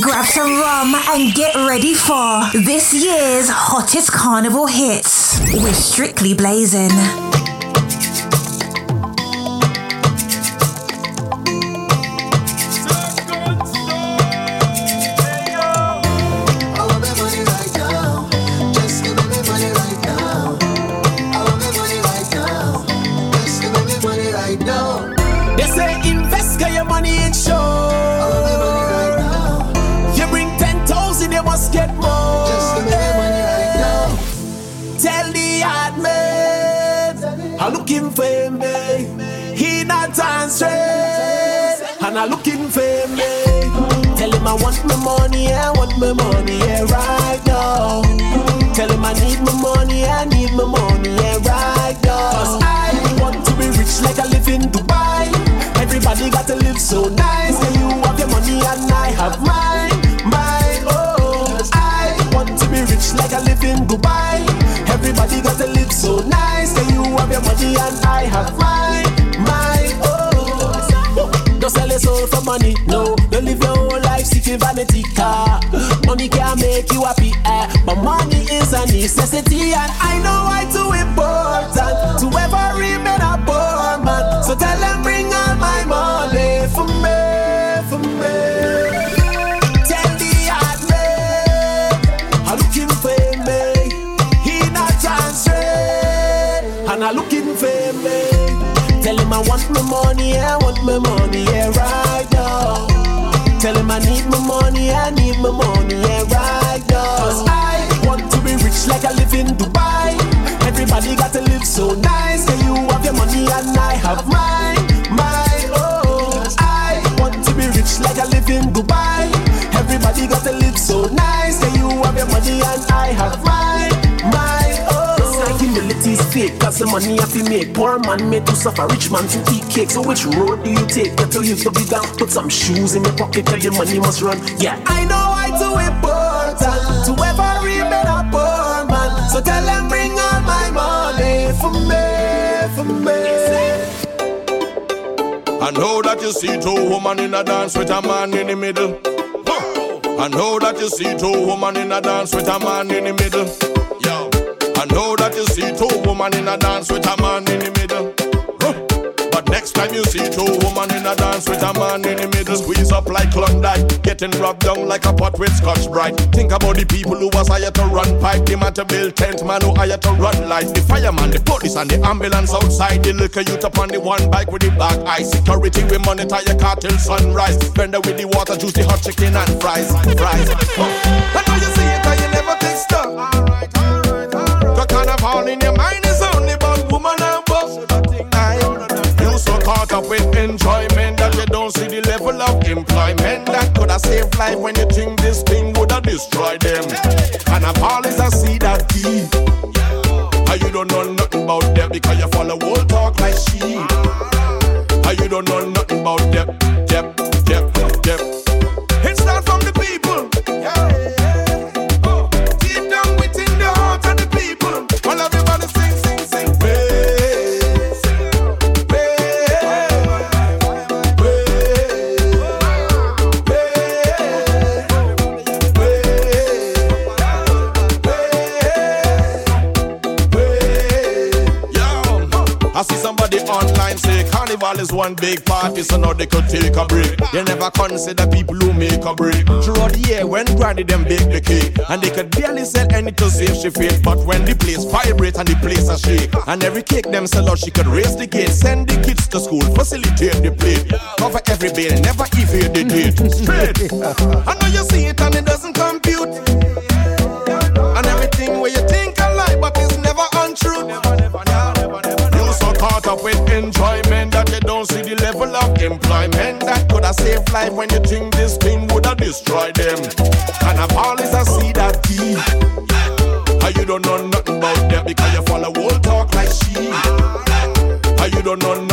Grab some rum and get ready for this year's hottest carnival hits We're Strictly Blazing. Money, I want my money, yeah, right now. Tell him I need my money, I need my money, yeah, right now. Cause I want to be rich like I live in Dubai. Everybody got to live so nice. And you have your money and I have mine, mine, oh. I want to be rich like I live in Dubai. Everybody got to live so nice. And you have your money and I have mine, mine, oh. Don't sell your soul for money, no. Life seeking vanity car. Money can make you happy, eh? But money is a necessity, and I know why too important to ever remain a poor man. So tell them bring all my money for me, for me. Tell the hard I'm looking for me. He not answering, and I looking for me. Tell him I want my money, I want my money, yeah, right so nice. Can you have your money and I have mine, mine, oh. I want to be rich like I live in Dubai. Everybody got to live so nice. Can you have your money and I have mine, mine, oh. This humility is fake, cause the money have to make. Poor man made to suffer, rich man to eat cake. So which road do you take? Get to live to be down. Put some shoes in your pocket, tell your money must run. Yeah, I know I too important to ever remain a poor man. So tell them bring my money for me, for me. I know that you see two women in a dance with a man in the middle. I know that you see two women in a dance with a man in the middle. Yo. I know that you see two women in a dance with a man in the middle. Next time you see two women in a dance with a man in the middle, squeeze up like Klondike, getting rubbed down like a pot with Scotch Brite. Think about the people who was hired to run pipe, the man to build tent, man who hired to run lights, the fireman, the police, and the ambulance outside. The liquor youth up on the one bike with the black eye. Security we monitor your car till sunrise. Vendor with the water, juice, the hot chicken and fries, fries. Oh. Huh. I know you see it, you never take stock. The carnival in your mind is only caught up with enjoyment that you don't see the level of employment that could have saved life when you think this thing would have destroyed them. Carnival is a seed that deep. And you don't know nothing about them because you follow old talk like sheep. And you don't know nothing carnival is one big party, so now they could take a break. They never consider people who make a break. Throughout the year, when granny them bake the cake, and they could barely sell any to save she faith. But when the place vibrate and the place a shake, and every cake them sell out, she could raise the gate, send the kids to school, facilitate the plate, cover every bill, never evade the date. Straight. I know you see it and it doesn't compute. And everything where you think a lie, but it's never untrue. You so caught up with enjoyment that you don't see the level of employment that could have saved life when you think this thing would have destroyed them. Carnival is a seed that deep. And ah, you don't know nothing about them because you follow old talk like sheep. And ah, you don't know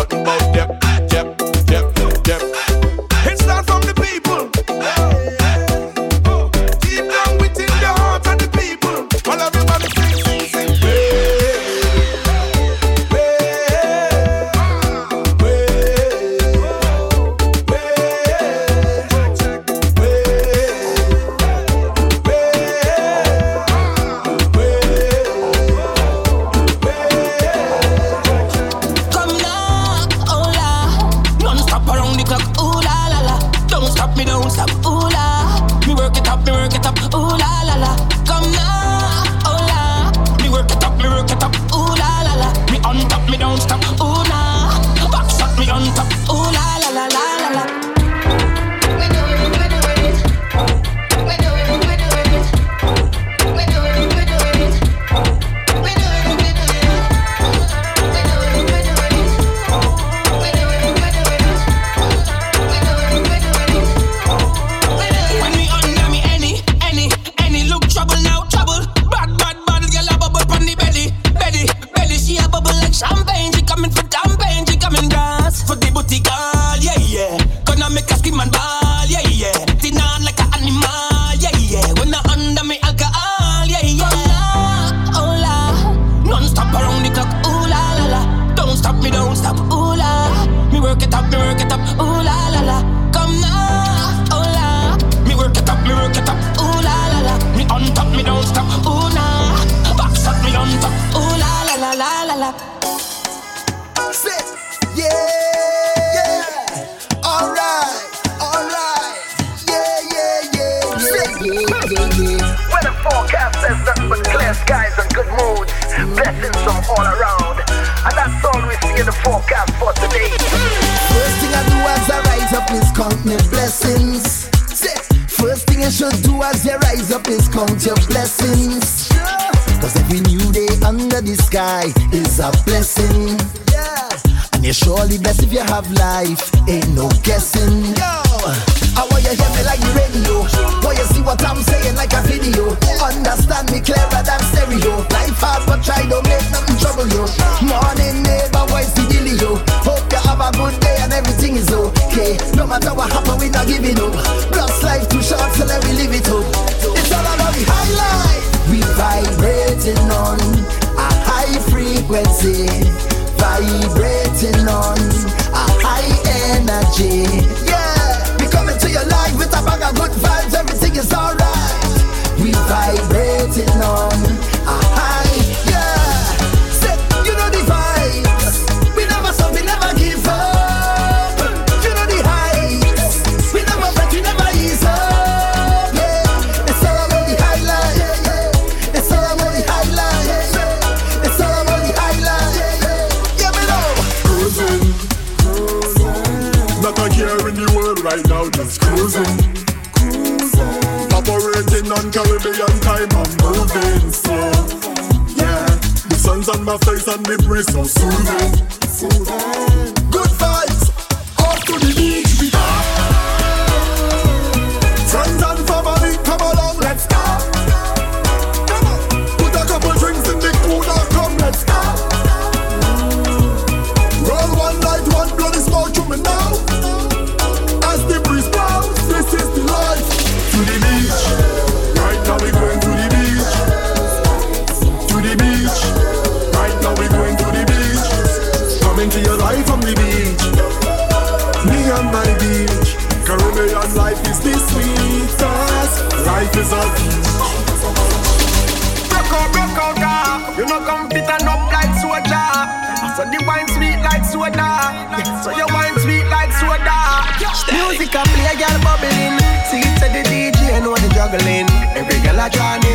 Just cruising. Cruising. Operating on Caribbean time, I'm moving slow. Yeah. The sun's on my face and the breeze so. Soothing. is. Broke out, broke out, ah. You no come fit and up like soda. So the wine sweet like soda. Yeah, so your wine sweet like soda. Music a play, girl bubbling. See it to the DJ, know the juggling. Every girl a journey.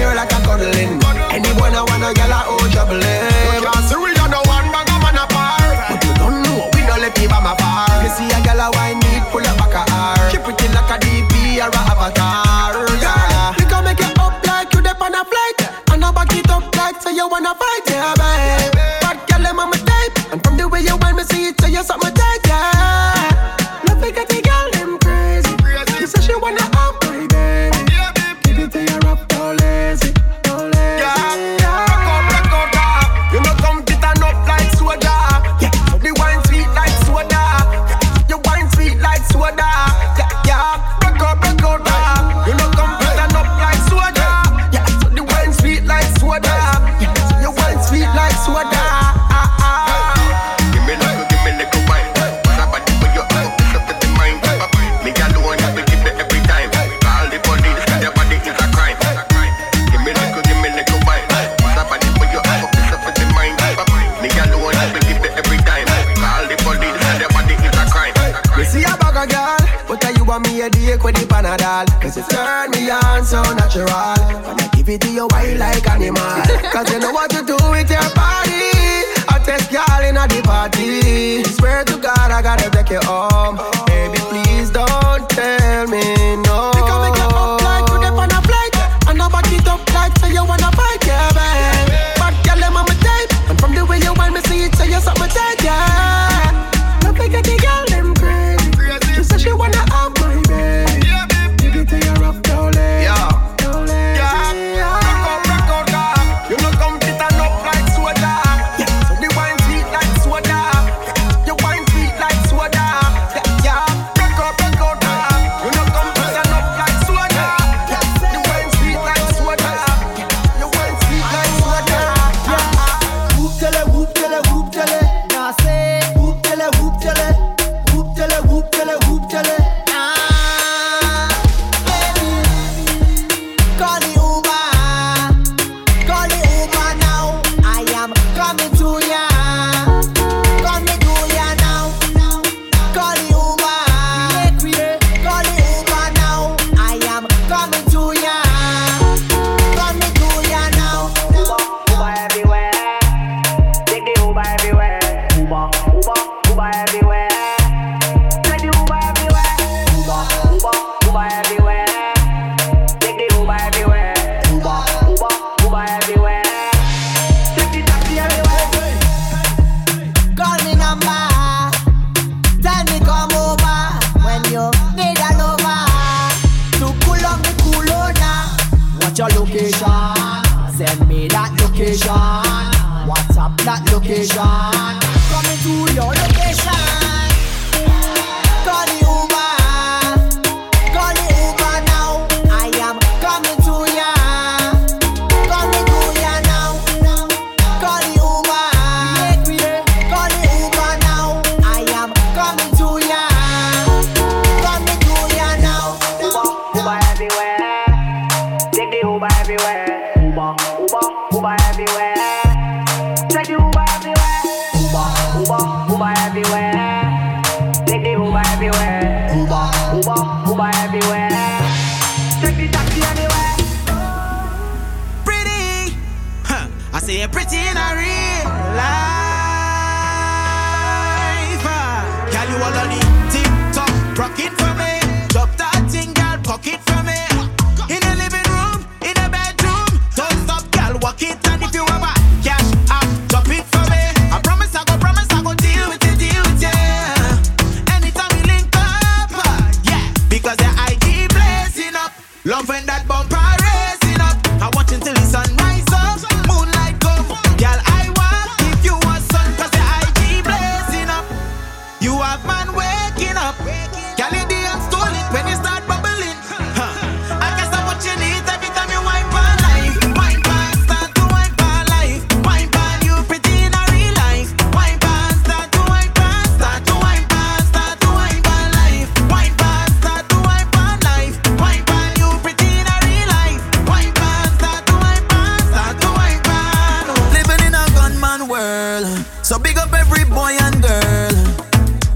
world. So big up every boy and girl.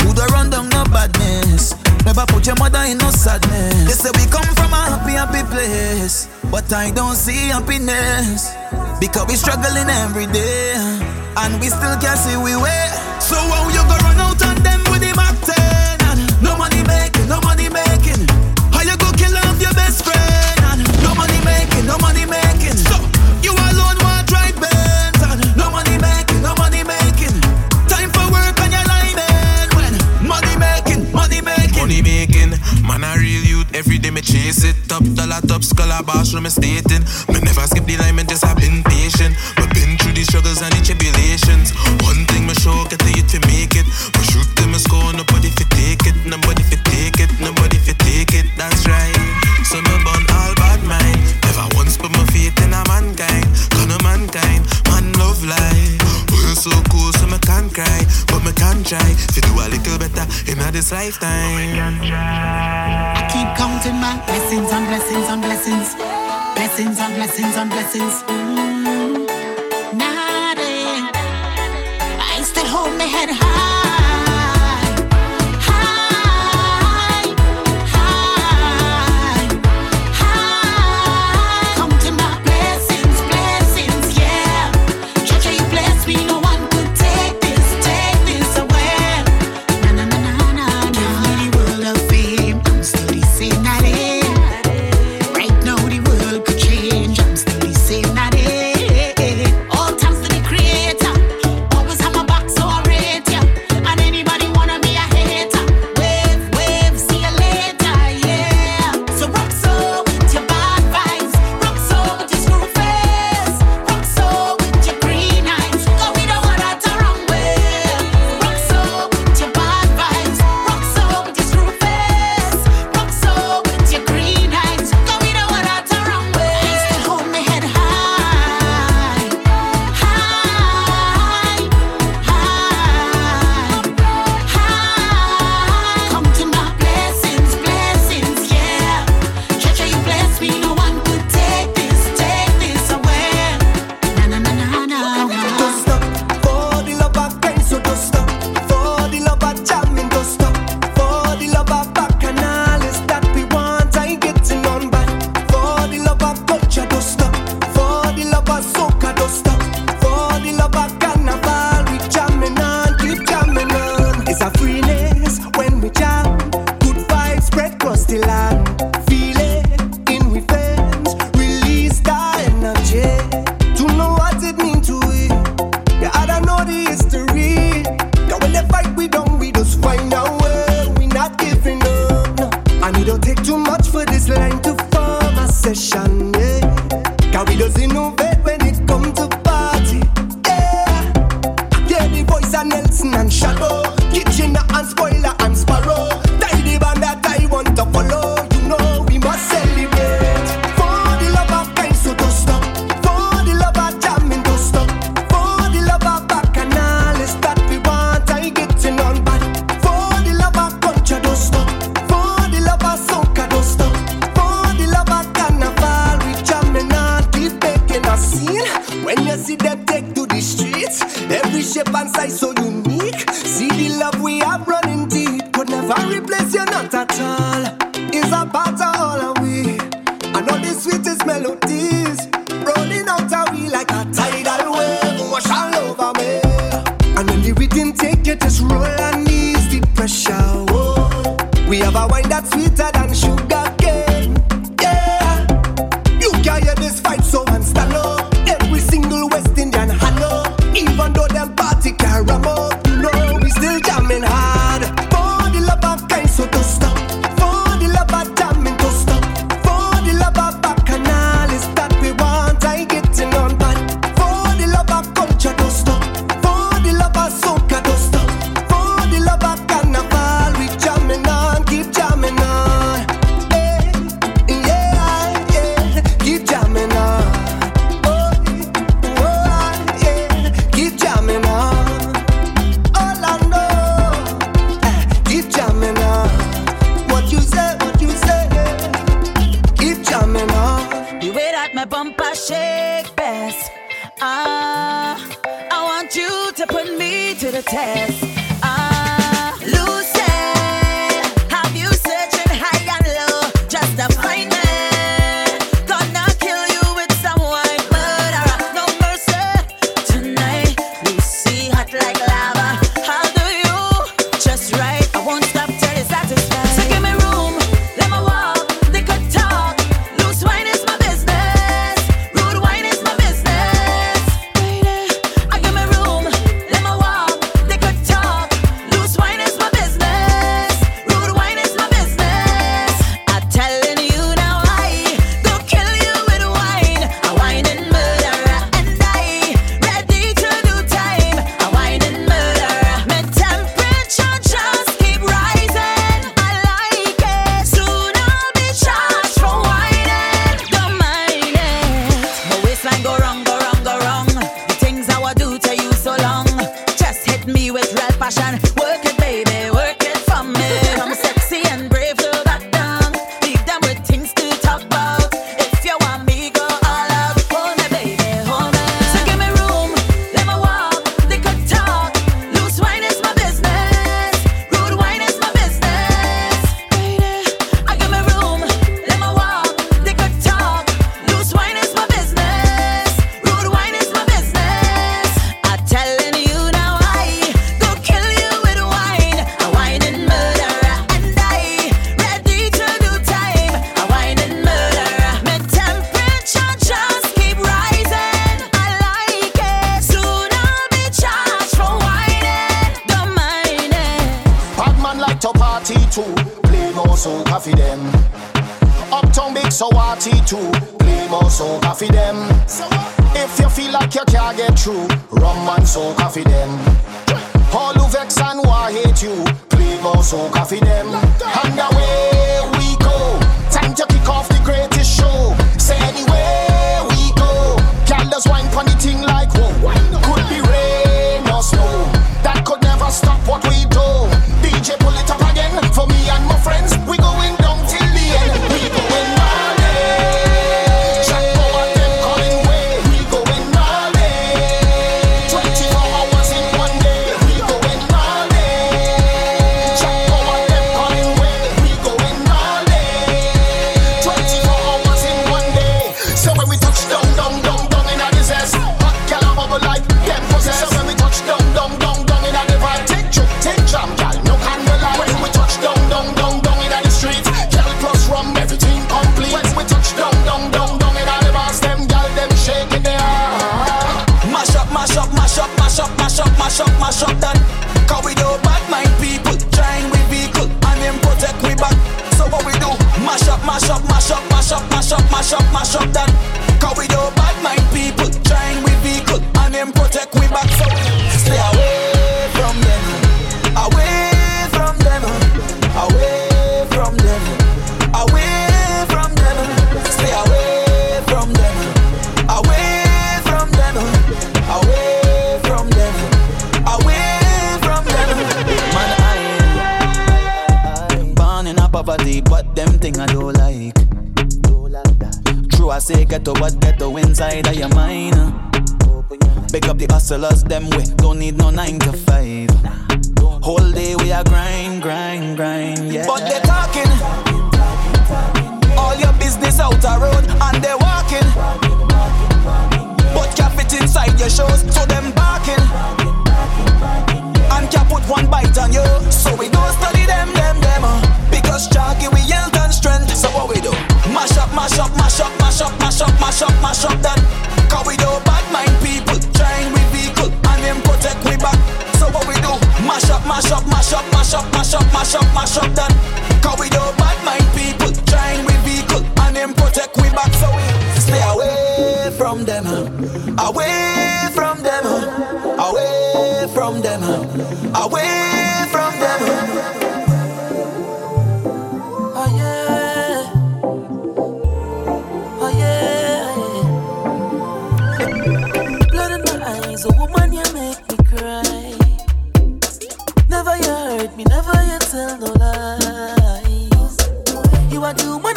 Who don't run down no badness. Never put your mother in no sadness. They say we come from a happy, happy place. But I don't see happiness. Because we struggling every day. And we still can't see we way. So how you gonna run out on them with the back ten? No money making, no money making. Every day me chase it. Top dollar, top scholar, boss from me stating. Me never skip the line, me just have been patient. Me been through the struggles and the tribulations. One thing me sure, get the youth to make it. Me shoot them, me score, nobody fi take it. Nobody fi take it, nobody fi take it. That's right. So me burn all bad mind. Never once put my faith in a mankind. Gonna mankind, man love life. We're so cool, so me can't cry, but me can't try. Fi do all not this lifetime. I keep counting my blessings and blessings and blessings. Blessings and blessings and blessings. Mm. this. Out like a tidal wave, wash all over me. And when the rhythm you, just roll and ease the pressure. We have a wine that's sweet. shut that. Them way, don't need no nine You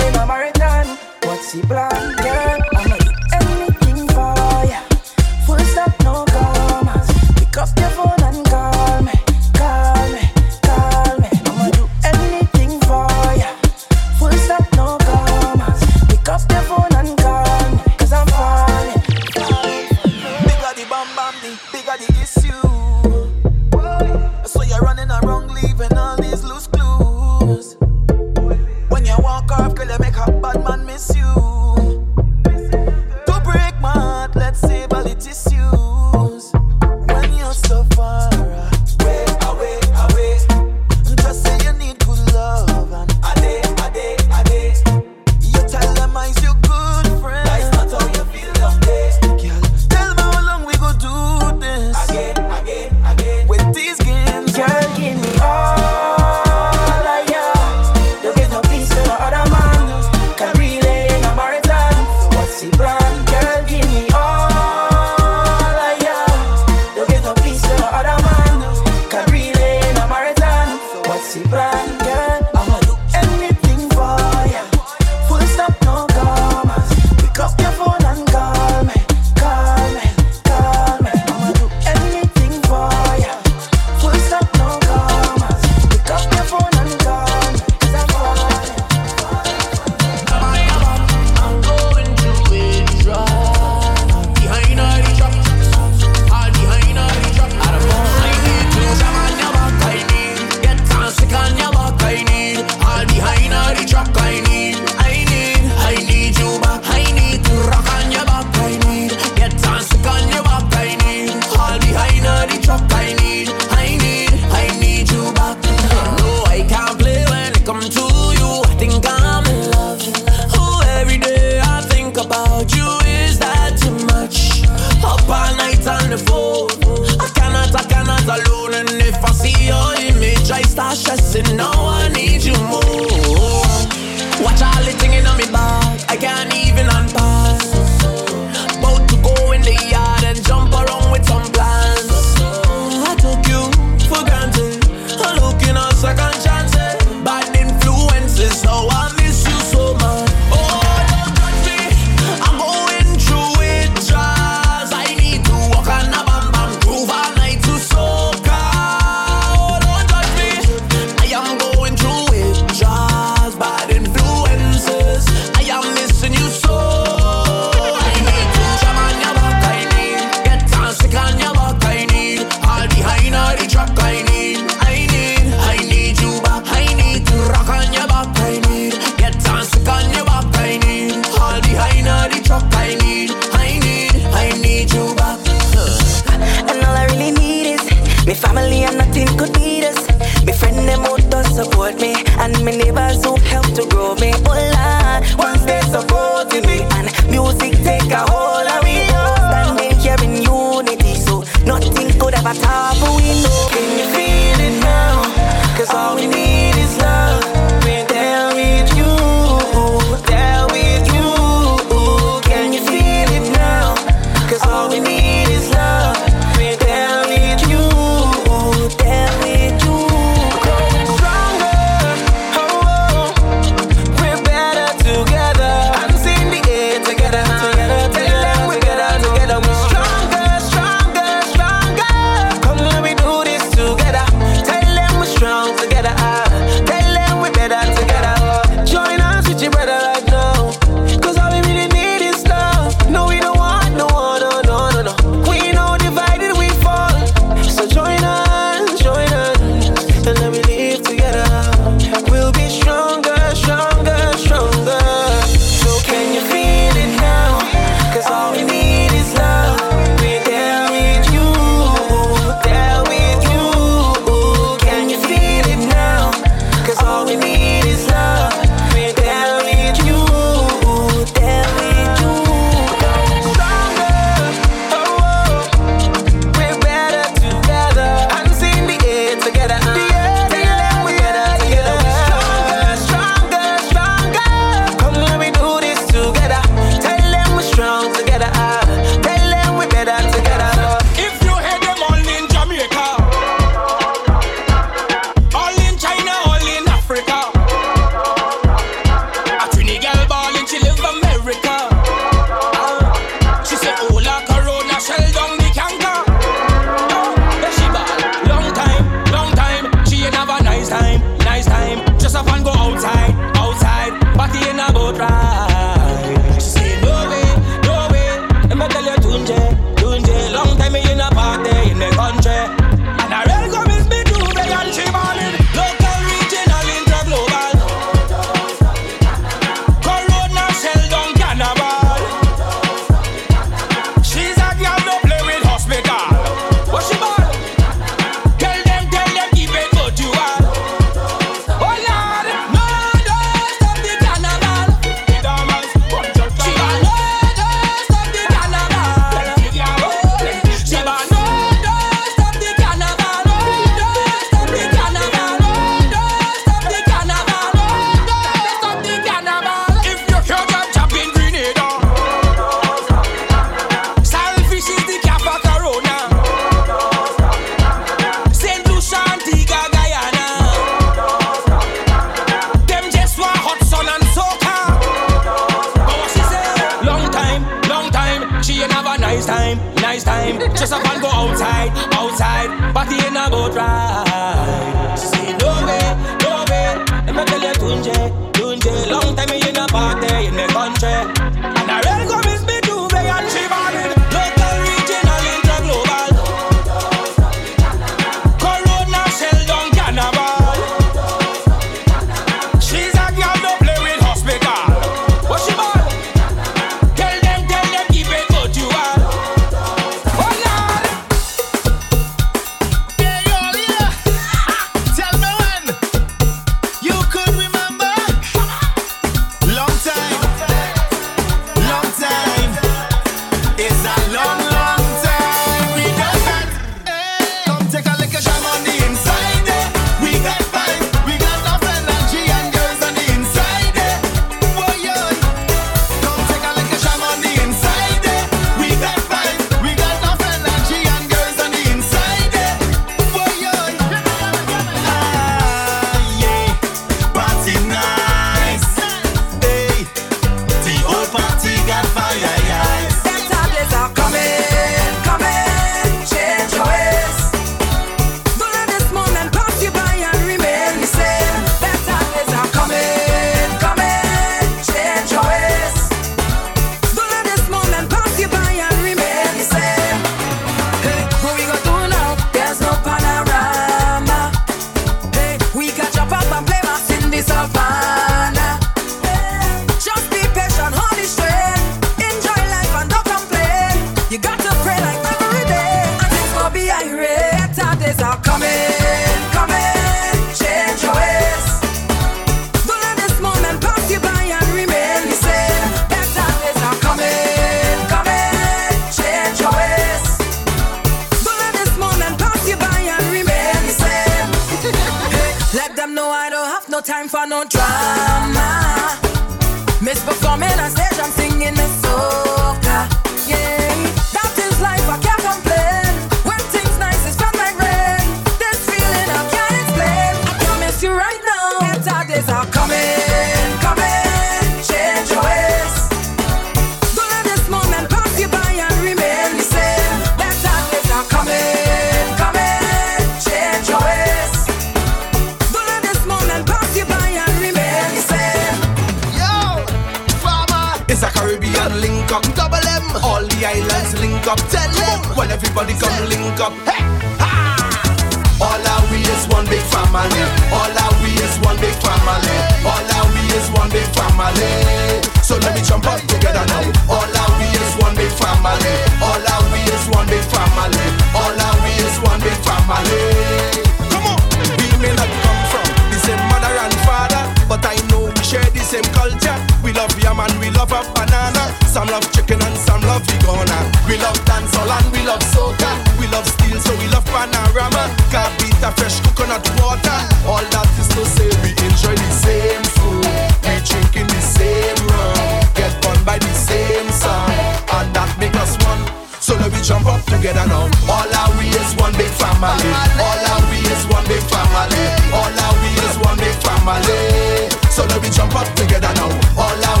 and we love a banana. Some love chicken and some love vegana. We love dancehall and we love soca. We love steel, so we love panorama. Cabita, fresh coconut water. All that is to say we enjoy the same food. We drinking the same rum. Get born by the same sun, and that make us one. So let we jump up together now. All our we is one big family. All our we is one big family. All our we is one big family. So let we jump up together now. All our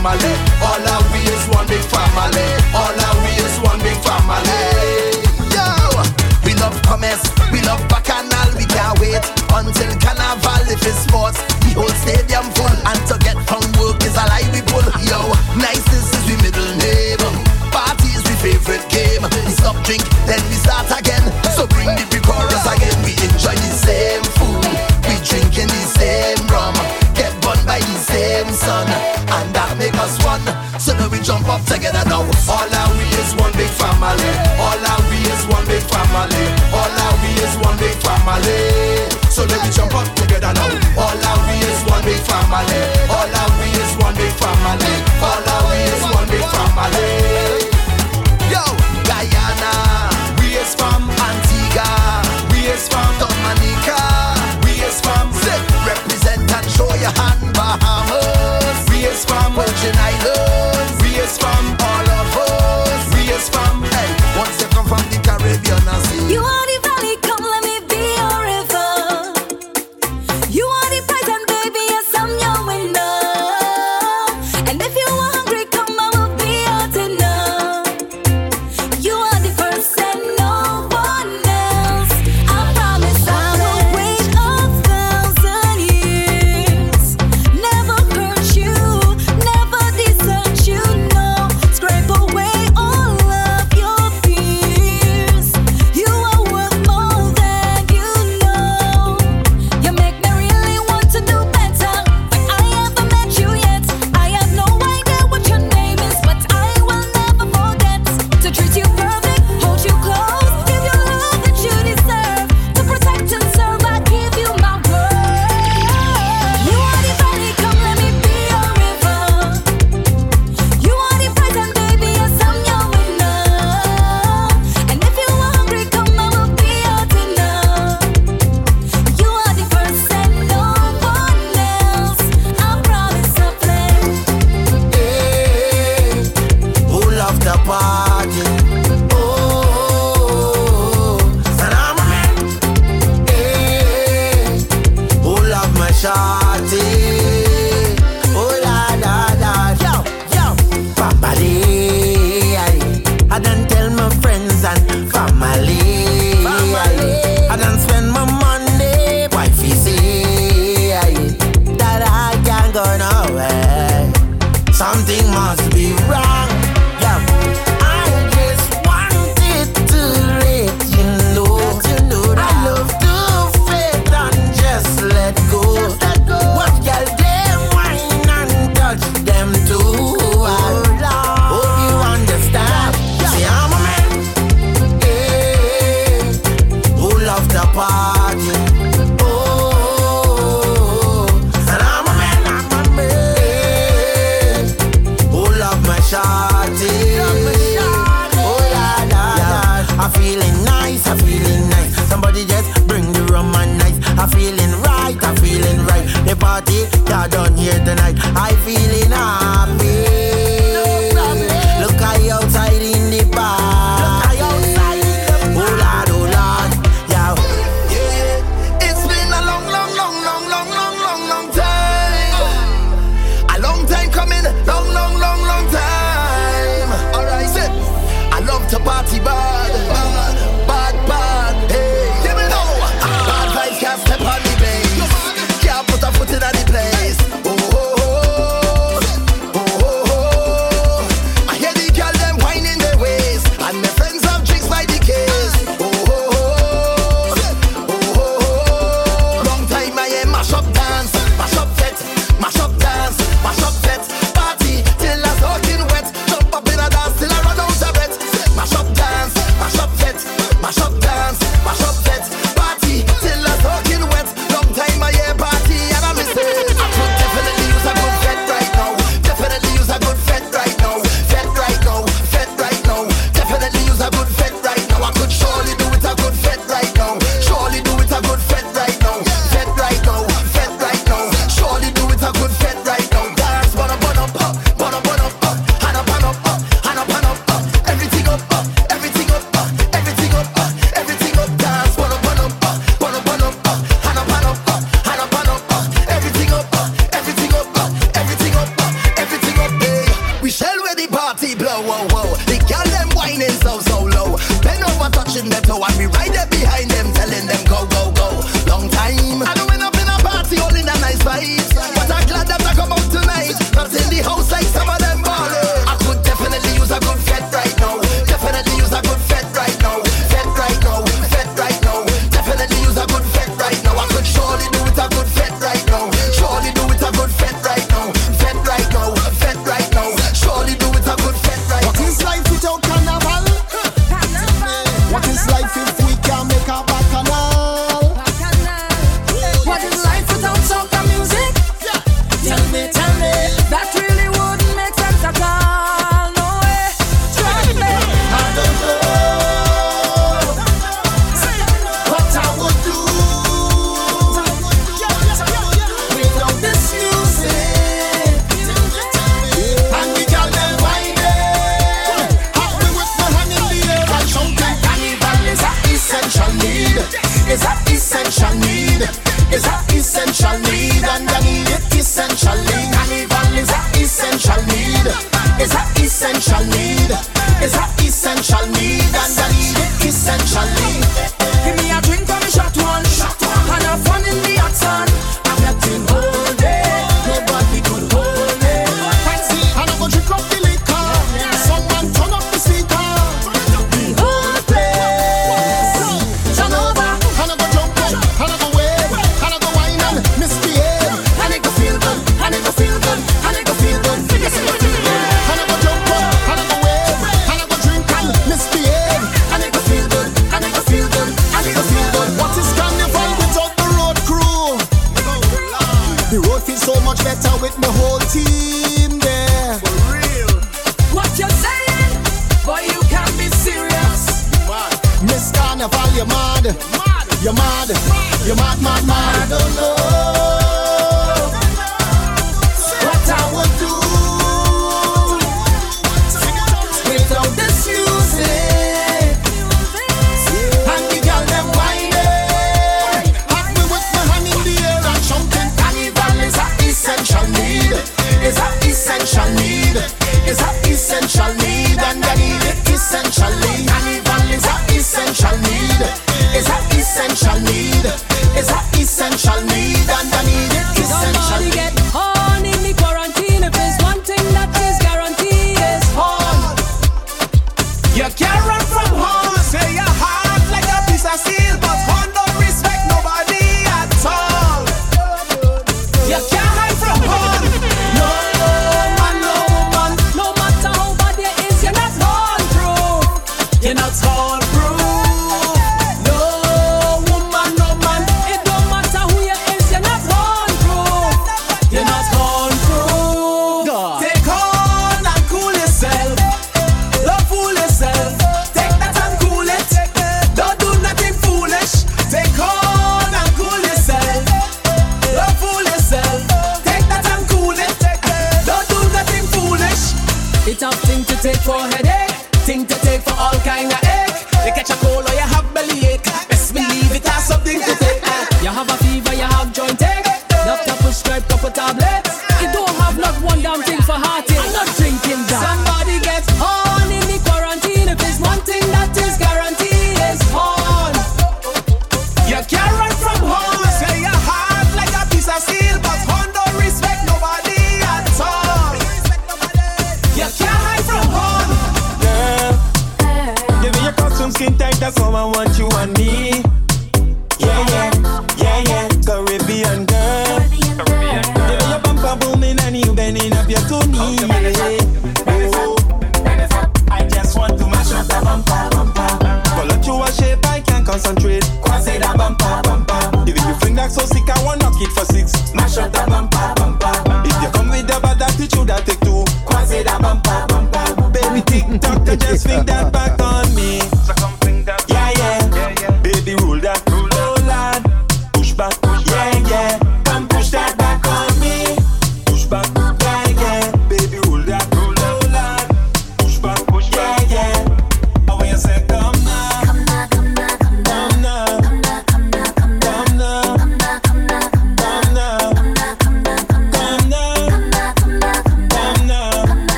family. All our we is one big family. All our we is one big family. Yo, we love commerce, we love bacchanal. We can't wait until carnival if it's sports. The whole stadium full, and to get from work is a lie we pull. Yo, niceness is we middle name. Party is we favorite game. We stop drink, then we together now. All that we is one big family. All that we is one big family. All that we is one big family. So let me jump up together now. All that we is one big family. All that we is one big family. All that we is one big family.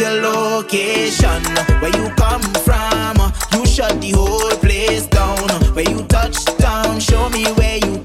your location, where you come from. You shut the whole place down. Where you touch down, show me where you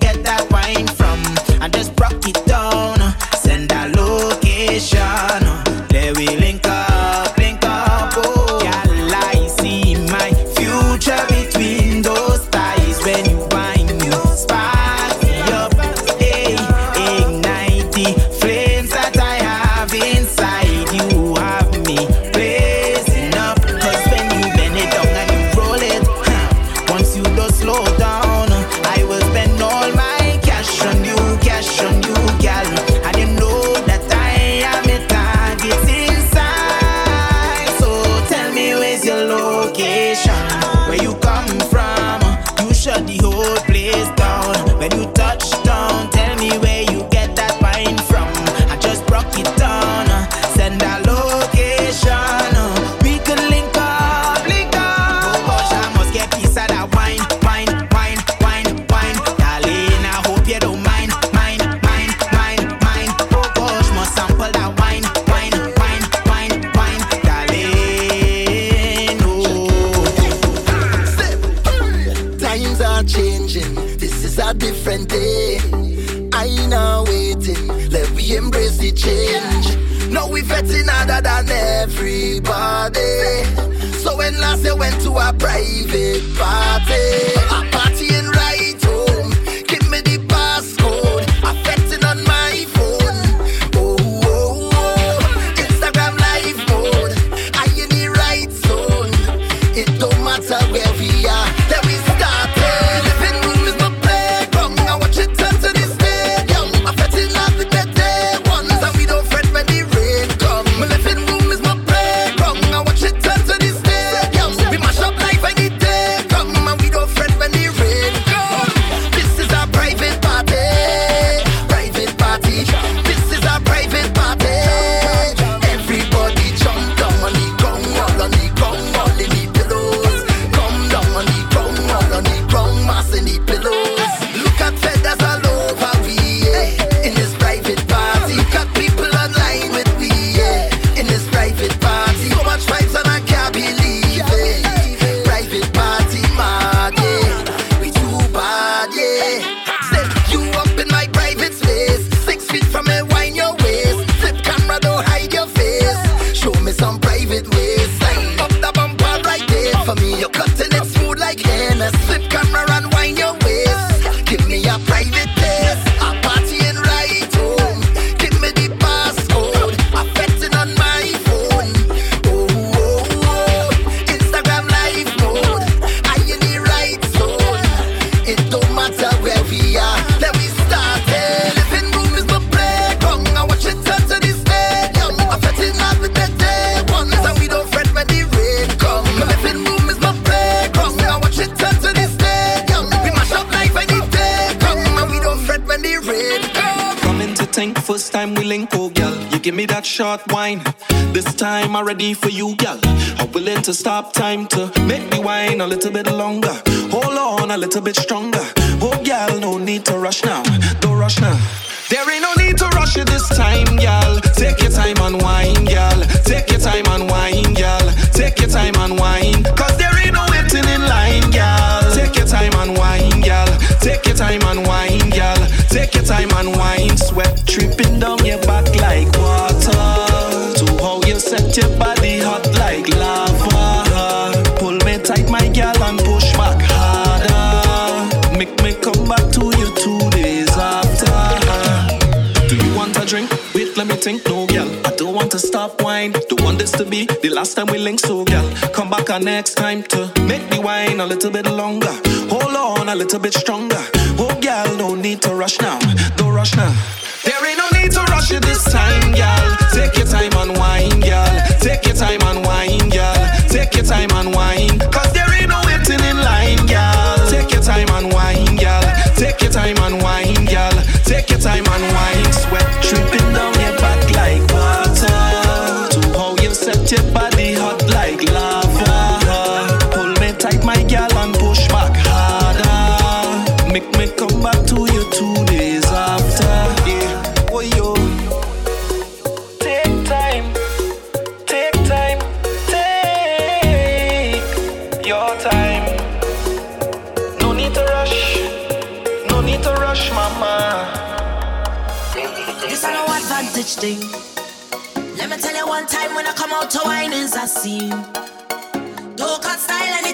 waiting, no girl. I don't want to stop wine. Don't want this to be the last time we link, so girl. Come back our next time to make the wine a little bit longer. Hold on a little bit stronger. Oh girl, no need to rush now. Don't rush now. There ain't no need to rush it this time, girl. Take your time and wine, girl. Take your time and wine, girl. Take your time and wine. thing. Let me tell you one time when I come out to wine is a scene. Talk style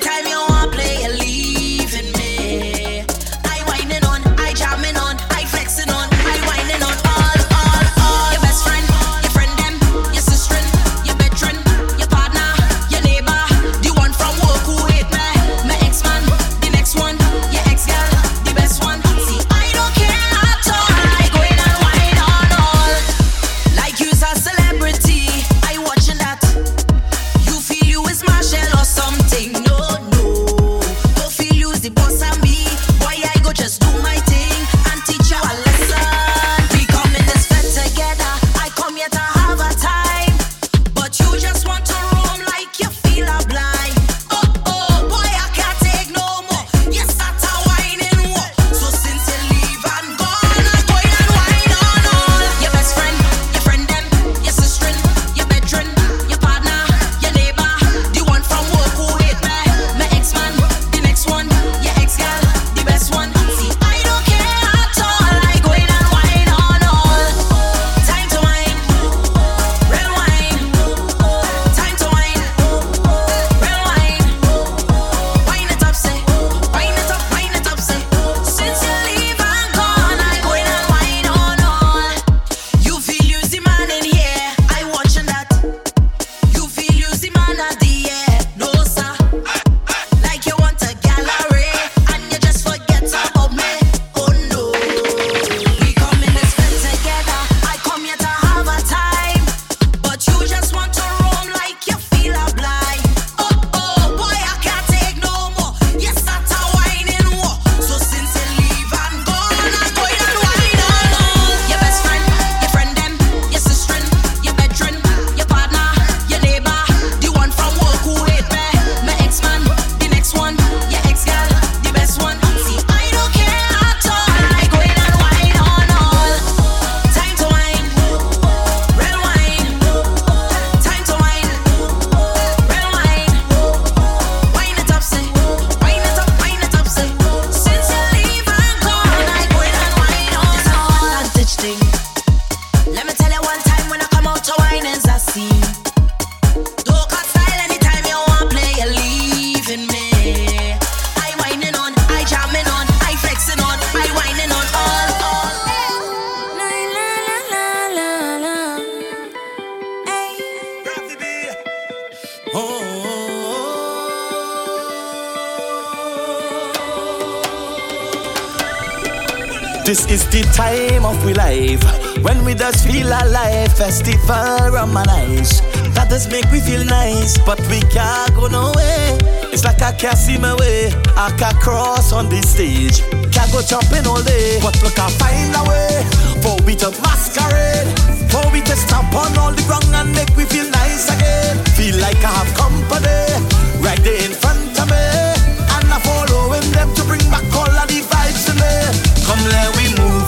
This is the time of we life when we just feel alive. Festival romance, That does make we feel nice, but we can't go nowhere. It's like I can't see my way. I can't cross on this stage. Can't go jumping all day, but look, I find a way for we to masquerade, for we to stamp on all the ground and make we feel nice again. Feel like I have company right there in front of me, and I following them to bring back all of Come let we move.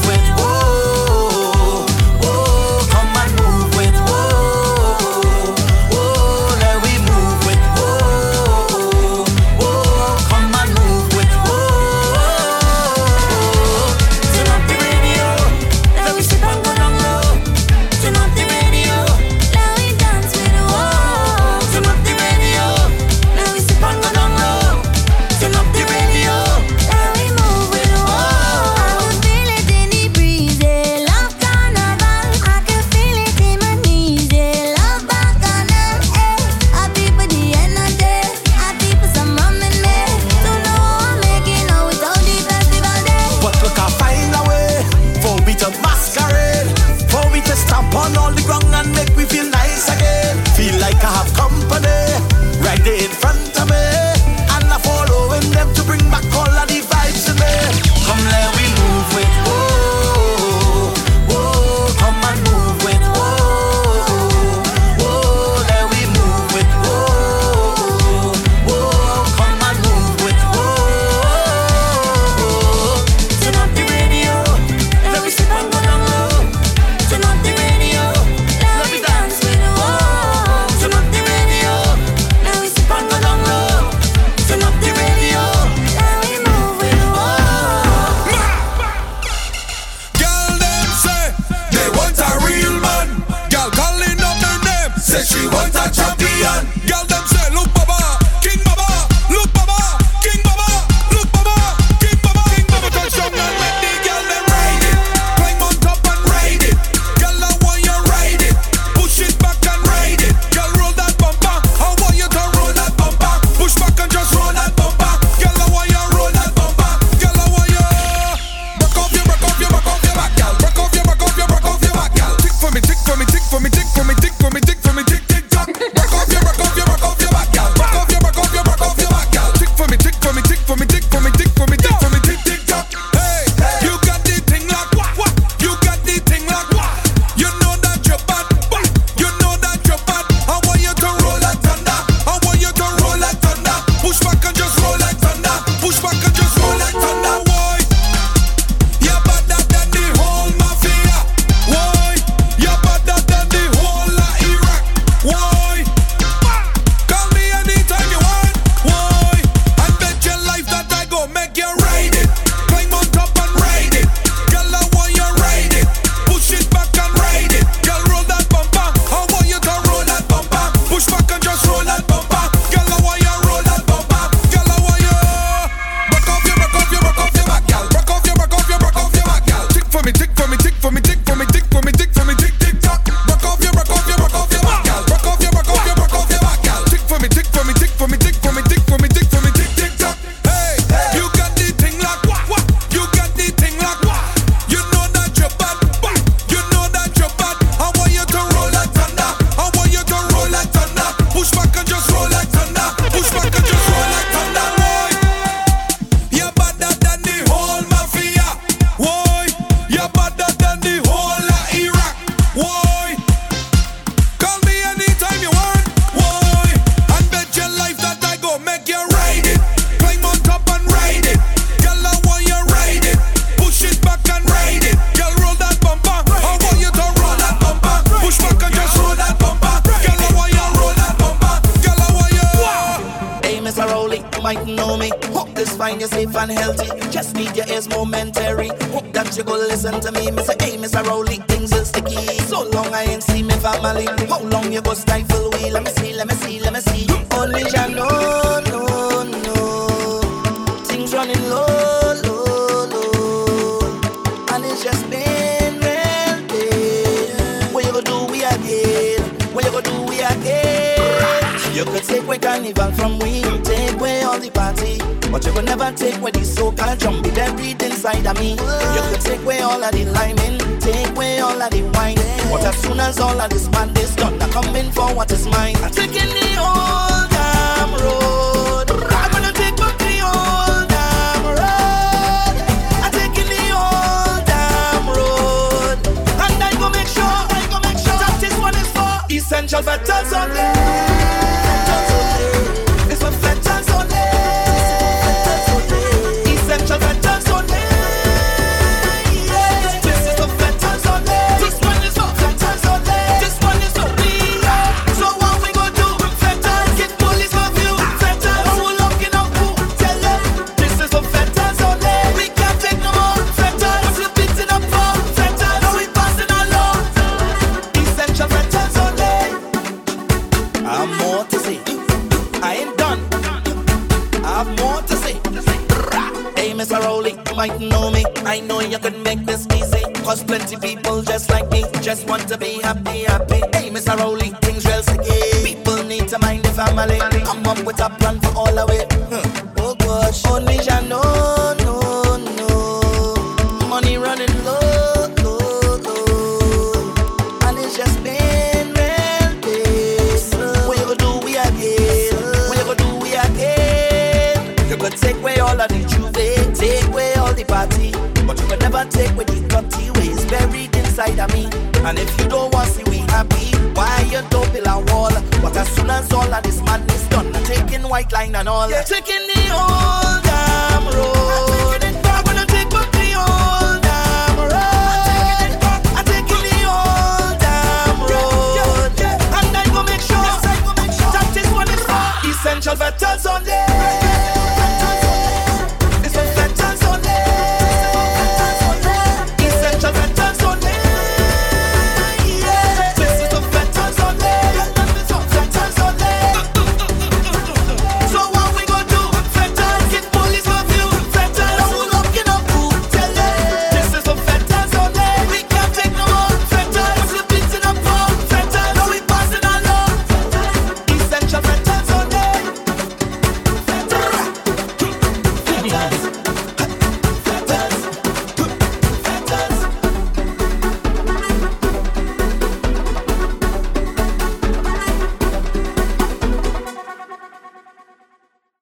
People